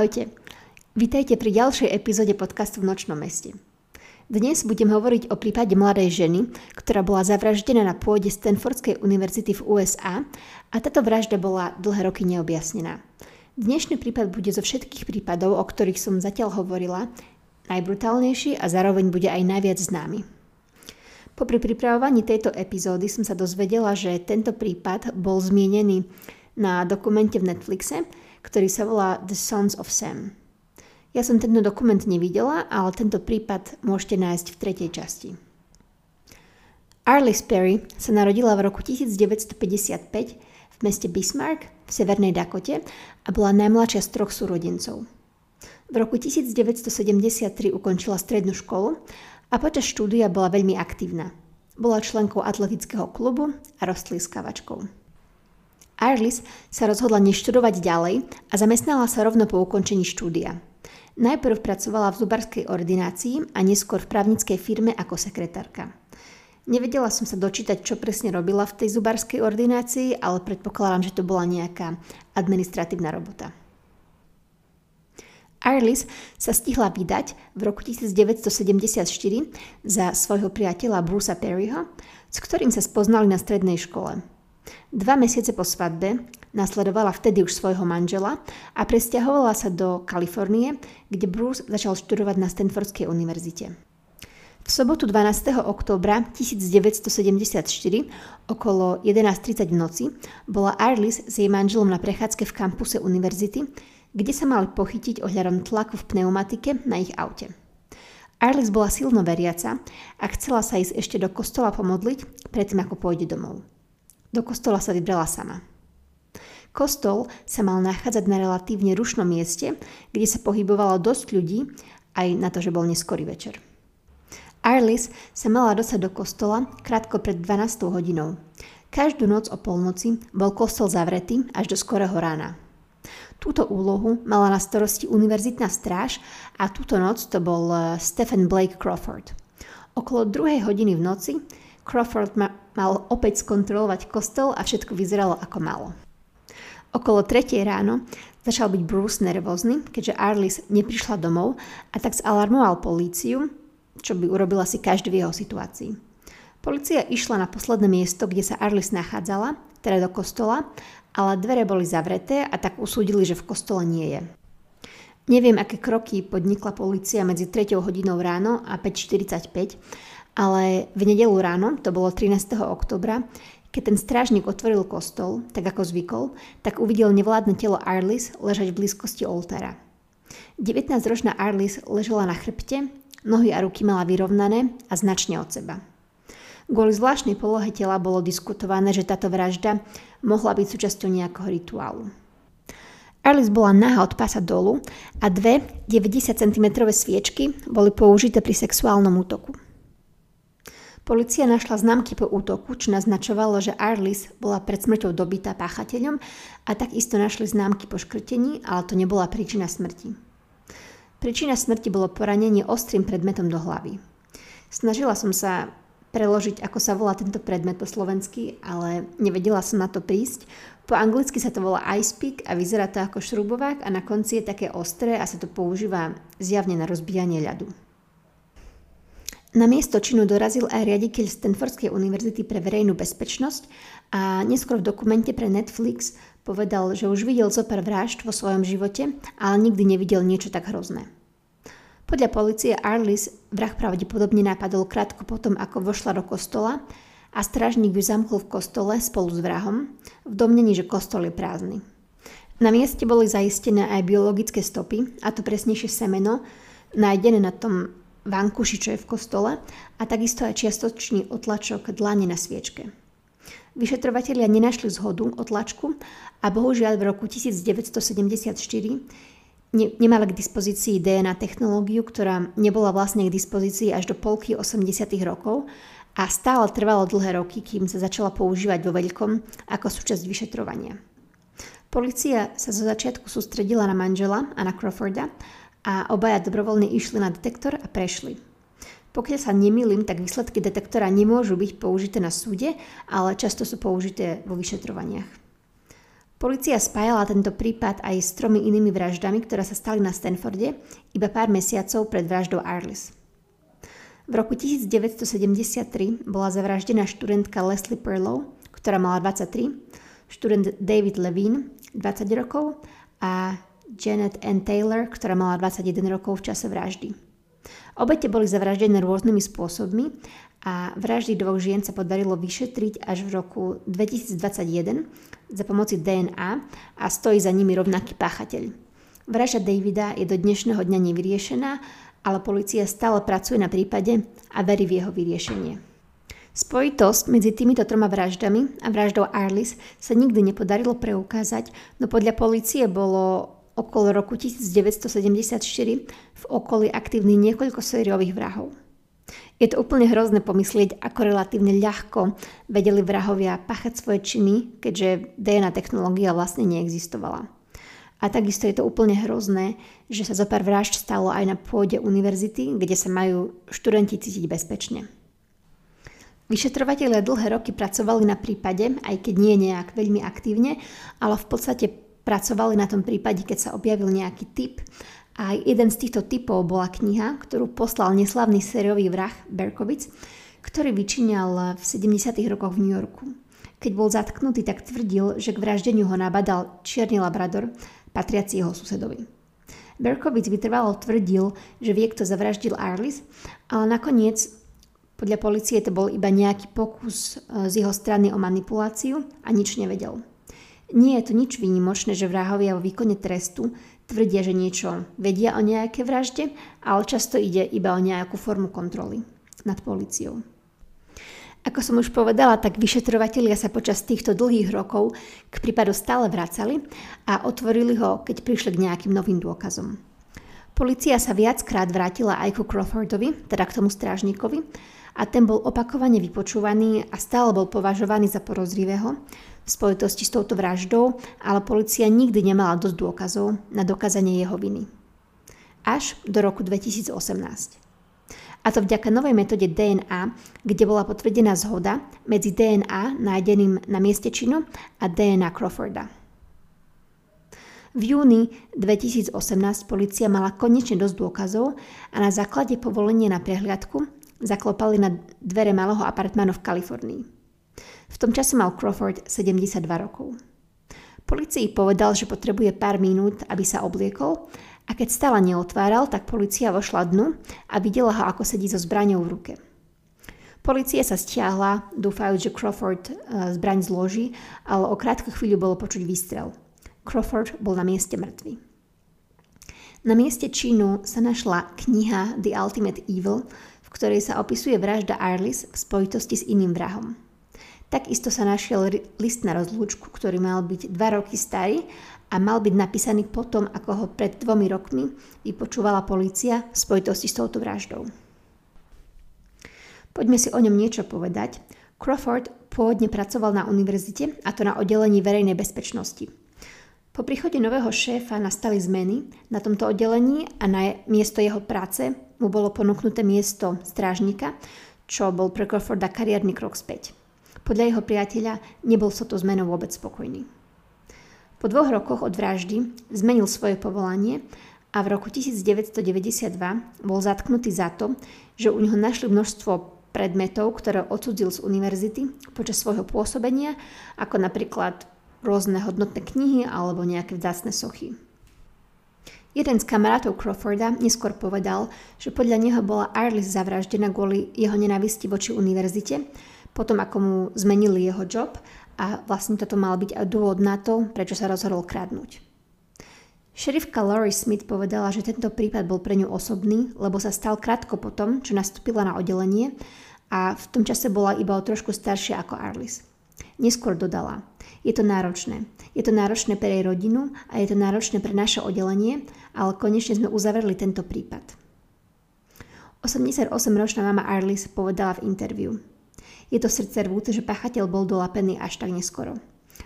Ahojte, vítajte pri ďalšej epizóde podcastu v Nočnom meste. Dnes budem hovoriť o prípade mladej ženy, ktorá bola zavraždená na pôde Stanfordskej univerzity v USA a táto vražda bola dlhé roky neobjasnená. Dnešný prípad bude zo všetkých prípadov, o ktorých som zatiaľ hovorila, najbrutálnejší a zároveň bude aj najviac známy. Popri pripravovaní tejto epizódy som sa dozvedela, že tento prípad bol zmienený na dokumente v Netflixe, ktorý sa volá The Sons of Sam. Ja som tento dokument nevidela, ale tento prípad môžete nájsť v tretej časti. Arliss Perry sa narodila v roku 1955 v meste Bismarck v Severnej Dakote a bola najmladšia z troch súrodencov. V roku 1973 ukončila strednú školu a počas štúdia bola veľmi aktívna. Bola členkou atletického klubu a rostliskavačkou. Arlis sa rozhodla neštudovať ďalej a zamestnala sa rovno po ukončení štúdia. Najprv pracovala v zubarskej ordinácii a neskôr v právnickej firme ako sekretárka. Nevedela som sa dočítať, čo presne robila v tej zubarskej ordinácii, ale predpokladám, že to bola nejaká administratívna robota. Arlis sa stihla vydať v roku 1974 za svojho priateľa Brucea Perryho, s ktorým sa spoznali na strednej škole. Dva mesiace po svadbe nasledovala vtedy už svojho manžela a presťahovala sa do Kalifornie, kde Bruce začal študovať na Stanfordskej univerzite. V sobotu 12. októbra 1974 okolo 11.30 v noci bola Arlis s jej manželom na prechádzke v kampuse univerzity, kde sa mali pochytiť ohľadom tlaku v pneumatike na ich aute. Arlis bola silno veriaca a chcela sa ísť ešte do kostola pomodliť, predtým ako pôjde domov. Do kostola sa vybrala sama. Kostol sa mal nachádzať na relatívne rušnom mieste, kde sa pohybovalo dosť ľudí, aj na to, že bol neskorý večer. Arlis sa mala dostať do kostola krátko pred 12 hodinou. Každú noc o polnoci bol kostol zavretý až do skorého rána. Túto úlohu mala na starosti univerzitná stráž a túto noc to bol eh, Stephen Blake Crawford. Okolo druhej hodiny v noci Crawford ma, mal opäť skontrolovať kostol a všetko vyzeralo ako malo. Okolo tretej ráno začal byť Bruce nervózny, keďže Arlis neprišla domov a tak zalarmoval políciu, čo by urobil asi každý v jeho situácii. Polícia išla na posledné miesto, kde sa Arlis nachádzala, teda do kostola, ale dvere boli zavreté a tak usúdili, že v kostole nie je. Neviem, aké kroky podnikla polícia medzi 3 hodinou ráno a 5.45, ale v nedelu ráno, to bolo 13. oktobra, keď ten strážnik otvoril kostol, tak ako zvykol, tak uvidel nevládne telo Arlis ležať v blízkosti oltára. 19-ročná Arlis ležela na chrbte, nohy a ruky mala vyrovnané a značne od seba. Kvôli zvláštnej polohe tela bolo diskutované, že táto vražda mohla byť súčasťou nejakého rituálu. Arlis bola náha od pása dolu a dve 90 cm sviečky boli použité pri sexuálnom útoku. Polícia našla známky po útoku, čo naznačovalo, že Arlis bola pred smrťou dobitá páchateľom a takisto našli známky po škrtení, ale to nebola príčina smrti. Príčina smrti bolo poranenie ostrým predmetom do hlavy. Snažila som sa preložiť, ako sa volá tento predmet po slovensky, ale nevedela som na to prísť. Po anglicky sa to volá ice pick a vyzerá to ako šrubovák a na konci je také ostré a sa to používa zjavne na rozbijanie ľadu. Na miesto činu dorazil aj riaditeľ Stanfordskej univerzity pre verejnú bezpečnosť a neskôr v dokumente pre Netflix povedal, že už videl zo pár vražd vo svojom živote, ale nikdy nevidel niečo tak hrozné. Podľa policie Arlis vrah pravdepodobne napadol krátko potom, ako vošla do kostola a strážnik ju zamkol v kostole spolu s vrahom, v domnení, že kostol je prázdny. Na mieste boli zaistené aj biologické stopy, a to presnejšie semeno, nájdené na tom vankuši, čo je v kostole, a takisto aj čiastočný otlačok dlane na sviečke. Vyšetrovatelia nenašli zhodu o tlačku a bohužiaľ v roku 1974 ne, nemali k dispozícii DNA technológiu, ktorá nebola vlastne k dispozícii až do polky 80. rokov a stále trvalo dlhé roky, kým sa začala používať vo veľkom ako súčasť vyšetrovania. Polícia sa zo začiatku sústredila na manžela a na Crawforda a obaja dobrovoľne išli na detektor a prešli. Pokiaľ sa nemýlim, tak výsledky detektora nemôžu byť použité na súde, ale často sú použité vo vyšetrovaniach. Polícia spájala tento prípad aj s tromi inými vraždami, ktoré sa stali na Stanforde iba pár mesiacov pred vraždou Arlis. V roku 1973 bola zavraždená študentka Leslie Perlow, ktorá mala 23, študent David Levine, 20 rokov a Janet Ann Taylor, ktorá mala 21 rokov v čase vraždy. Obete boli zavraždené rôznymi spôsobmi a vraždy dvoch žien sa podarilo vyšetriť až v roku 2021 za pomoci DNA a stojí za nimi rovnaký páchateľ. Vražda Davida je do dnešného dňa nevyriešená, ale policia stále pracuje na prípade a verí v jeho vyriešenie. Spojitosť medzi týmito troma vraždami a vraždou Arlis sa nikdy nepodarilo preukázať, no podľa policie bolo okolo roku 1974 v okolí aktívnych niekoľko sériových vrahov. Je to úplne hrozné pomyslieť, ako relatívne ľahko vedeli vrahovia pachať svoje činy, keďže DNA technológia vlastne neexistovala. A takisto je to úplne hrozné, že sa zo pár vražd stalo aj na pôde univerzity, kde sa majú študenti cítiť bezpečne. Vyšetrovatelia dlhé roky pracovali na prípade, aj keď nie nejak veľmi aktívne, ale v podstate pracovali na tom prípade, keď sa objavil nejaký typ. A jeden z týchto typov bola kniha, ktorú poslal neslavný sériový vrah Berkovic, ktorý vyčíňal v 70. rokoch v New Yorku. Keď bol zatknutý, tak tvrdil, že k vraždeniu ho nabadal čierny labrador, patriaci jeho susedovi. Berkovic vytrvalo tvrdil, že vie, kto zavraždil Arlis, ale nakoniec podľa policie to bol iba nejaký pokus e, z jeho strany o manipuláciu a nič nevedel. Nie je to nič výnimočné, že vrahovia vo výkone trestu tvrdia, že niečo vedia o nejaké vražde, ale často ide iba o nejakú formu kontroly nad policiou. Ako som už povedala, tak vyšetrovatelia sa počas týchto dlhých rokov k prípadu stále vracali a otvorili ho, keď prišli k nejakým novým dôkazom. Polícia sa viackrát vrátila aj ku Crawfordovi, teda k tomu strážnikovi, a ten bol opakovane vypočúvaný a stále bol považovaný za porozrivého, v spojitosti s touto vraždou, ale policia nikdy nemala dosť dôkazov na dokázanie jeho viny. Až do roku 2018. A to vďaka novej metóde DNA, kde bola potvrdená zhoda medzi DNA nájdeným na mieste činu a DNA Crawforda. V júni 2018 policia mala konečne dosť dôkazov a na základe povolenia na prehliadku zaklopali na dvere malého apartmánu v Kalifornii. V tom čase mal Crawford 72 rokov. Policii povedal, že potrebuje pár minút, aby sa obliekol a keď stále neotváral, tak policia vošla dnu a videla ho, ako sedí so zbraňou v ruke. Polícia sa stiahla, dúfajúc, že Crawford e, zbraň zloží, ale o krátku chvíľu bolo počuť výstrel. Crawford bol na mieste mŕtvy. Na mieste činu sa našla kniha The Ultimate Evil, v ktorej sa opisuje vražda Arlis v spojitosti s iným vrahom. Takisto sa našiel list na rozlúčku, ktorý mal byť dva roky starý a mal byť napísaný potom, ako ho pred dvomi rokmi vypočúvala polícia v spojitosti s touto vraždou. Poďme si o ňom niečo povedať. Crawford pôvodne pracoval na univerzite, a to na oddelení verejnej bezpečnosti. Po príchode nového šéfa nastali zmeny na tomto oddelení a na miesto jeho práce mu bolo ponúknuté miesto strážnika, čo bol pre Crawforda kariérny krok späť. Podľa jeho priateľa nebol sa to zmenou vôbec spokojný. Po dvoch rokoch od vraždy zmenil svoje povolanie a v roku 1992 bol zatknutý za to, že u neho našli množstvo predmetov, ktoré odsudzil z univerzity počas svojho pôsobenia, ako napríklad rôzne hodnotné knihy alebo nejaké vzácne sochy. Jeden z kamarátov Crawforda neskôr povedal, že podľa neho bola Arlis zavraždená kvôli jeho nenávisti voči univerzite, potom ako mu zmenili jeho job a vlastne toto mal byť aj dôvod na to, prečo sa rozhodol kradnúť. Šerifka Laurie Smith povedala, že tento prípad bol pre ňu osobný, lebo sa stal krátko potom, čo nastúpila na oddelenie a v tom čase bola iba o trošku staršia ako Arlis. Neskôr dodala, je to náročné. Je to náročné pre jej rodinu a je to náročné pre naše oddelenie, ale konečne sme uzavreli tento prípad. 88-ročná mama Arlis povedala v interviu. Je to srdce rvúce, že pachateľ bol dolapený až tak neskoro.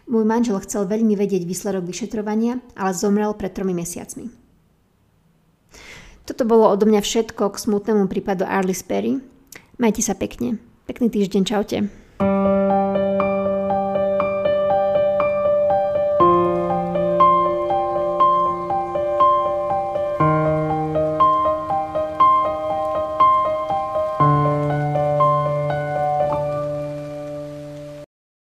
Môj manžel chcel veľmi vedieť výsledok vyšetrovania, ale zomrel pred tromi mesiacmi. Toto bolo odo mňa všetko k smutnému prípadu Arlis Perry. Majte sa pekne. Pekný týždeň, čaute.